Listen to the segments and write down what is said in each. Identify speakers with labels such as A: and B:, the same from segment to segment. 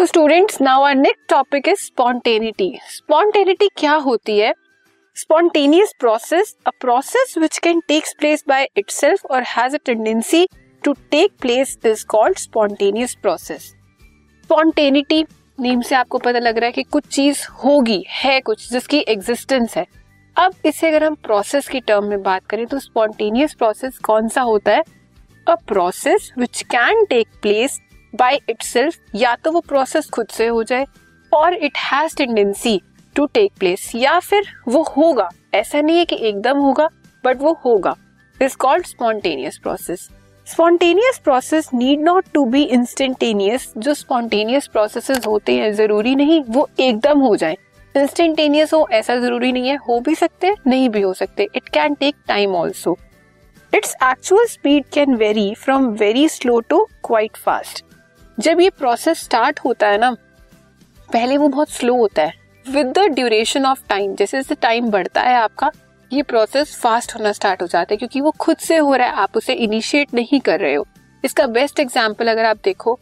A: So students now our next topic is spontaneity spontaneity क्या होती है? Spontaneous process a process which can takes place by itself और has a tendency to take place is called spontaneous process spontaneity name से आपको पता लग रहा है कि कुछ चीज़ होगी, है कुछ, जिसकी एग्जिस्टेंस है। अब इसे अगर हम प्रोसेस की टर्म में बात करें तो स्पॉन्टेनियस प्रोसेस कौन सा होता है? A process which can take place by itself या तो वो प्रोसेस खुद से हो जाए और it has tendency to take place या फिर वो होगा। ऐसा नहीं है कि एकदम होगा बट वो होगा। Is called spontaneous process spontaneous process need not to be instantaneous जो स्पॉन्टेनियस प्रोसेस होते हैं, ज़रूरी नहीं वो एकदम हो जाए। इंस्टेंटेनियस हो, ऐसा ज़रूरी नहीं है। हो भी सकते नहीं भी हो सकते। It can take time also it's actual speed can vary from very slow to quite fast जब ये प्रोसेस स्टार्ट होता है ना, पहले वो बहुत स्लो होता है। With the duration of time जैसे जैसे टाइम बढ़ता है आपका, ये प्रोसेस फास्ट होना स्टार्ट हो जाता है, क्योंकि वो खुद से हो रहा है, आप उसे इनिशिएट नहीं कर रहे हो। इसका बेस्ट एग्ज़ाम्पल अगर आप देखो,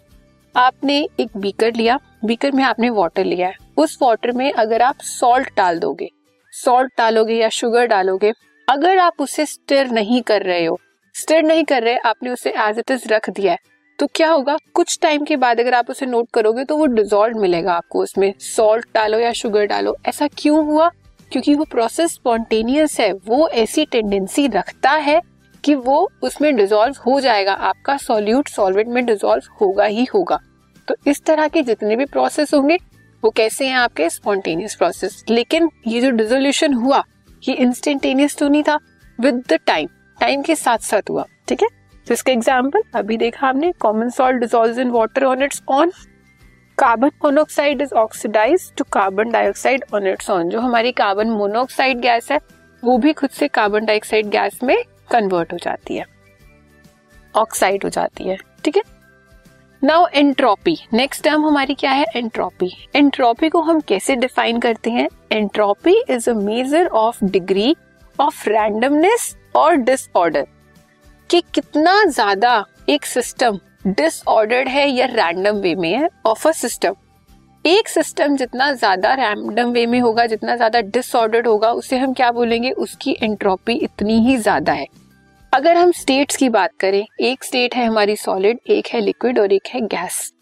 A: आपने एक बीकर लिया बीकर में आपने वाटर लिया है। उस वाटर में अगर आप सॉल्ट डाल दोगे सॉल्ट डालोगे या शुगर डालोगे, अगर आप उसे स्टिर नहीं कर रहे हो स्टिर नहीं कर रहे, आपने उसे एज इट इज़ रख दिया है तो क्या होगा? कुछ टाइम के बाद अगर आप उसे नोट करोगे तो वो डिजोल्व मिलेगा आपको उसमें। सॉल्ट डालो या शुगर डालो। ऐसा क्यों हुआ? क्योंकि वो प्रोसेस स्पॉन्टेनियस है। वो ऐसी टेंडेंसी रखता है कि वो उसमें डिजोल्व हो जाएगा। आपका सॉल्यूट सॉल्वेंट में डिजोल्व होगा ही होगा। तो इस तरह के जितने भी प्रोसेस होंगे, वो कैसे हैं आपके? स्पॉन्टेनियस प्रोसेस लेकिन ये जो डिजोल्यूशन हुआ, ये इंस्टेंटेनियस तो नहीं था। विद द टाइम टाइम के साथ साथ हुआ। ठीक है? तो इसका एग्ज़ाम्पल अभी देखा हमने common salt dissolve in water on its own carbon monoxide is oxidise to carbon dioxide on its own जो हमारी कार्बन मोनोक्साइड गैस है, वो भी खुद से कार्बन डाइऑक्साइड गैस में कन्वर्ट हो जाती है. ऑक्साइड हो जाती है, ठीक है? नाउ एंट्रोपी नेक्स्ट टर्म हमारी क्या है? एंट्रोपी एंट्रोपी को हम कैसे डिफाइन करते हैं? Entropy is a measure of degree of randomness और डिसऑर्डर कि कितना ज़्यादा एक सिस्टम डिसऑर्डर्ड है या रैंडम वे में है ऑफ़ अ सिस्टम एक सिस्टम जितना ज़्यादा रैंडम वे में होगा, जितना ज़्यादा डिसऑर्डर्ड होगा, उसे हम क्या बोलेंगे? उसकी एंट्रोपी इतनी ही ज़्यादा है। अगर हम स्टेट्स की बात करें, एक स्टेट है हमारी सॉलिड एक है लिक्विड और एक है गैस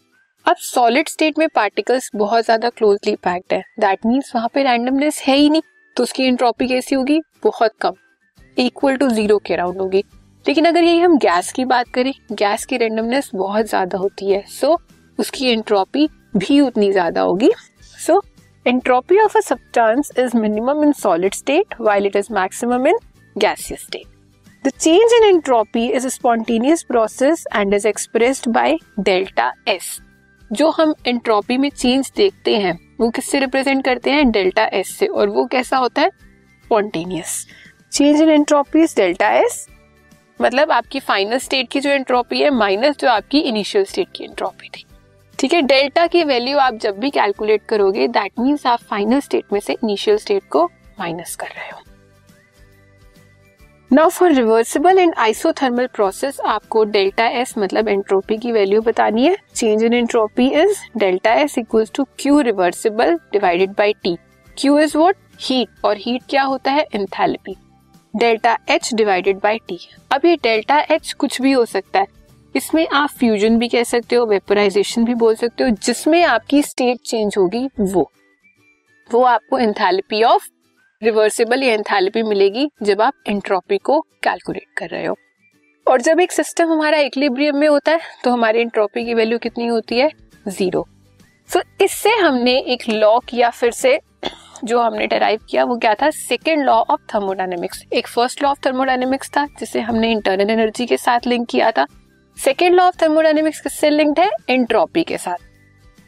A: अब सॉलिड स्टेट में पार्टिकल्स बहुत ज़्यादा क्लोजली पैक्ड है। दैट मीन्स वहाँ पे रैंडमनेस है ही नहीं तो उसकी एंट्रोपी कैसी होगी? बहुत कम. इक्वल टू ज़ीरो के अराउंड होगी। लेकिन अगर यही हम गैस की बात करें, गैस की रेंडमनेस बहुत ज़्यादा होती है सो उसकी एंट्रोपी भी उतनी ज़्यादा होगी। So entropy of a substance is minimum in solid state while it is maximum in gaseous state the change in entropy is spontaneous process and is expressed by delta S जो हम entropy में change देखते हैं, वो किससे represent करते हैं? Delta S से। और वो कैसा होता है? Spontaneous change in entropy is delta S मतलब आपकी फाइनल स्टेट की जो एंट्रोपी है माइनस जो आपकी इनिशियल स्टेट की एंट्रोपी थी। ठीक है? डेल्टा की वैल्यू आप जब भी कैलकुलेट करोगे दैट मीन्स आप फाइनल स्टेट में से इनिशियल स्टेट को माइनस कर रहे हो। Now for reversible and isothermal process आपको डेल्टा एस मतलब एंट्रोपी की वैल्यू बतानी है। Change in entropy is delta S equals to Q reversible divided by T Q is what heat और हीट क्या होता है? Enthalpy delta H divided by T अब ये डेल्टा एच कुछ भी हो सकता है। इसमें आप फ्यूजन भी कह सकते हो वेपोराइजेशन भी बोल सकते हो जिसमें आपकी स्टेट चेंज होगी वो। वो आपको एंथैल्पी ऑफ़ रिवर्सिबल या एंथैल्पी मिलेगी जब आप एंट्रोपी को कैलकुलेट कर रहे हो। और जब एक सिस्टम हमारा इक्विलिब्रियम में होता है तो हमारी एंट्रोपी की वैल्यू कितनी होती है? ज़ीरो सो so, इससे हमने एक लॉ किया फिर से जो हमने डेराइव किया, वो क्या था? सेकेंड लॉ ऑफ़ थर्मोडाइनमिक्स एक फ़र्स्ट लॉ ऑफ़ थर्मोडाइनमिक्स था, जिसे हमने इंटरनल एनर्जी के साथ लिंक किया था। सेकेंड लॉ ऑफ़ थर्मोडाइनमिक्स किससे लिंक्ड है? एंट्रोपी के साथ।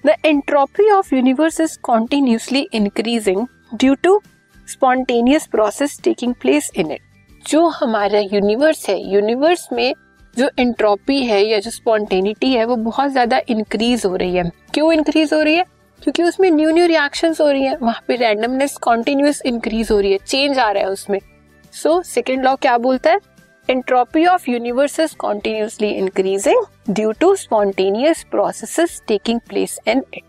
A: The entropy of universe is continuously increasing due to spontaneous process taking place in it जो हमारा यूनिवर्स है यूनिवर्स में जो एंट्रोपी है या जो स्पॉन्टेनिटी है, वो बहुत ज़्यादा इंक्रीज हो रही है। क्यों इंक्रीज हो रही है? क्योंकि उसमें न्यू न्यू रिएक्शन हो रही है, वहाँ पे रैंडमनेस कॉन्टिन्यूस इंक्रीज हो रही है चेंज आ रहा है उसमें। सो सेकेंड लॉ क्या बोलता है? Entropy of universe is continuously increasing due to spontaneous process taking place in it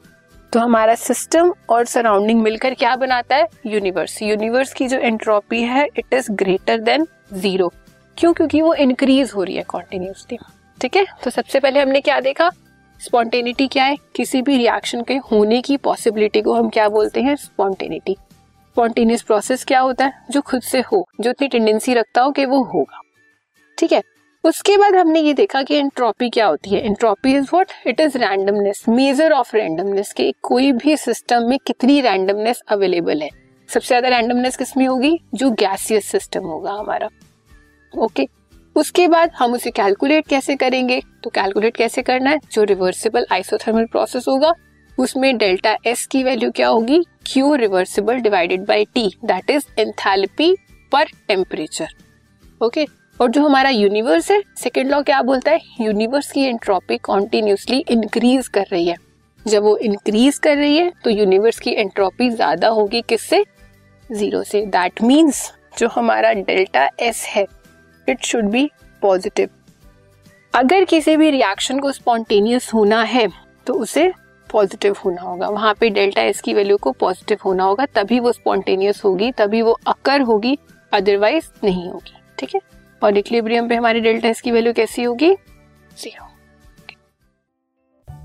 A: तो हमारा सिस्टम और सराउंडिंग मिलकर क्या बनाता है? यूनिवर्स यूनिवर्स की जो एंट्रोपी है it is greater than zero क्यों? क्योंकि वो इंक्रीज हो रही है कॉन्टिन्यूसली ठीक है? तो सबसे पहले हमने क्या देखा? स्पॉन्टेनिटी क्या है? किसी भी रिएक्शन के होने की पॉसिबिलिटी को हम क्या बोलते हैं? स्पॉन्टेनिटी। स्पॉन्टेनियस प्रोसेस क्या होता है? जो खुद से हो, जो इतनी टेंडेंसी रखता हो कि वो होगा। ठीक है? उसके बाद हमने ये देखा कि एंट्रोपी क्या होती है? Entropy is what it is randomness measure of randomness के कोई भी सिस्टम में कितनी रैंडमनेस अवेलेबल है? सबसे ज़्यादा रैंडमनेस किसमें होगी? जो गैसियस सिस्टम होगा हमारा। Okay okay. उसके बाद हम उसे कैलकुलेट कैसे करेंगे? तो कैलकुलेट कैसे करना है? जो रिवर्सिबल आइसोथर्मल प्रोसेस होगा, उसमें डेल्टा एस की वैल्यू क्या होगी? Q reversible divided by T that is enthalpy per temperature okay और जो हमारा यूनिवर्स है सेकेंड लॉ क्या बोलता है? यूनिवर्स की एंट्रोपी कॉन्टिन्यूसली इंक्रीज कर रही है। जब वो इंक्रीज कर रही है तो यूनिवर्स की एंट्रोपी ज़्यादा होगी किससे? ज़ीरो से। दैट मीन्स जो हमारा डेल्टा एस है इट शुड बी पॉजिटिव अगर किसी भी रिएक्शन को स्पॉन्टेनियस होना है तो उसे पॉजिटिव होना होगा। वहाँ पे डेल्टा एस की वैल्यू को पॉजिटिव होना होगा, तभी वो स्पॉन्टेनियस होगी, तभी वो अकर होगी अदरवाइज़ नहीं होगी। ठीक है? और इक्लिब्रियम पे हमारी डेल्टा एस की वैल्यू कैसी होगी? Zero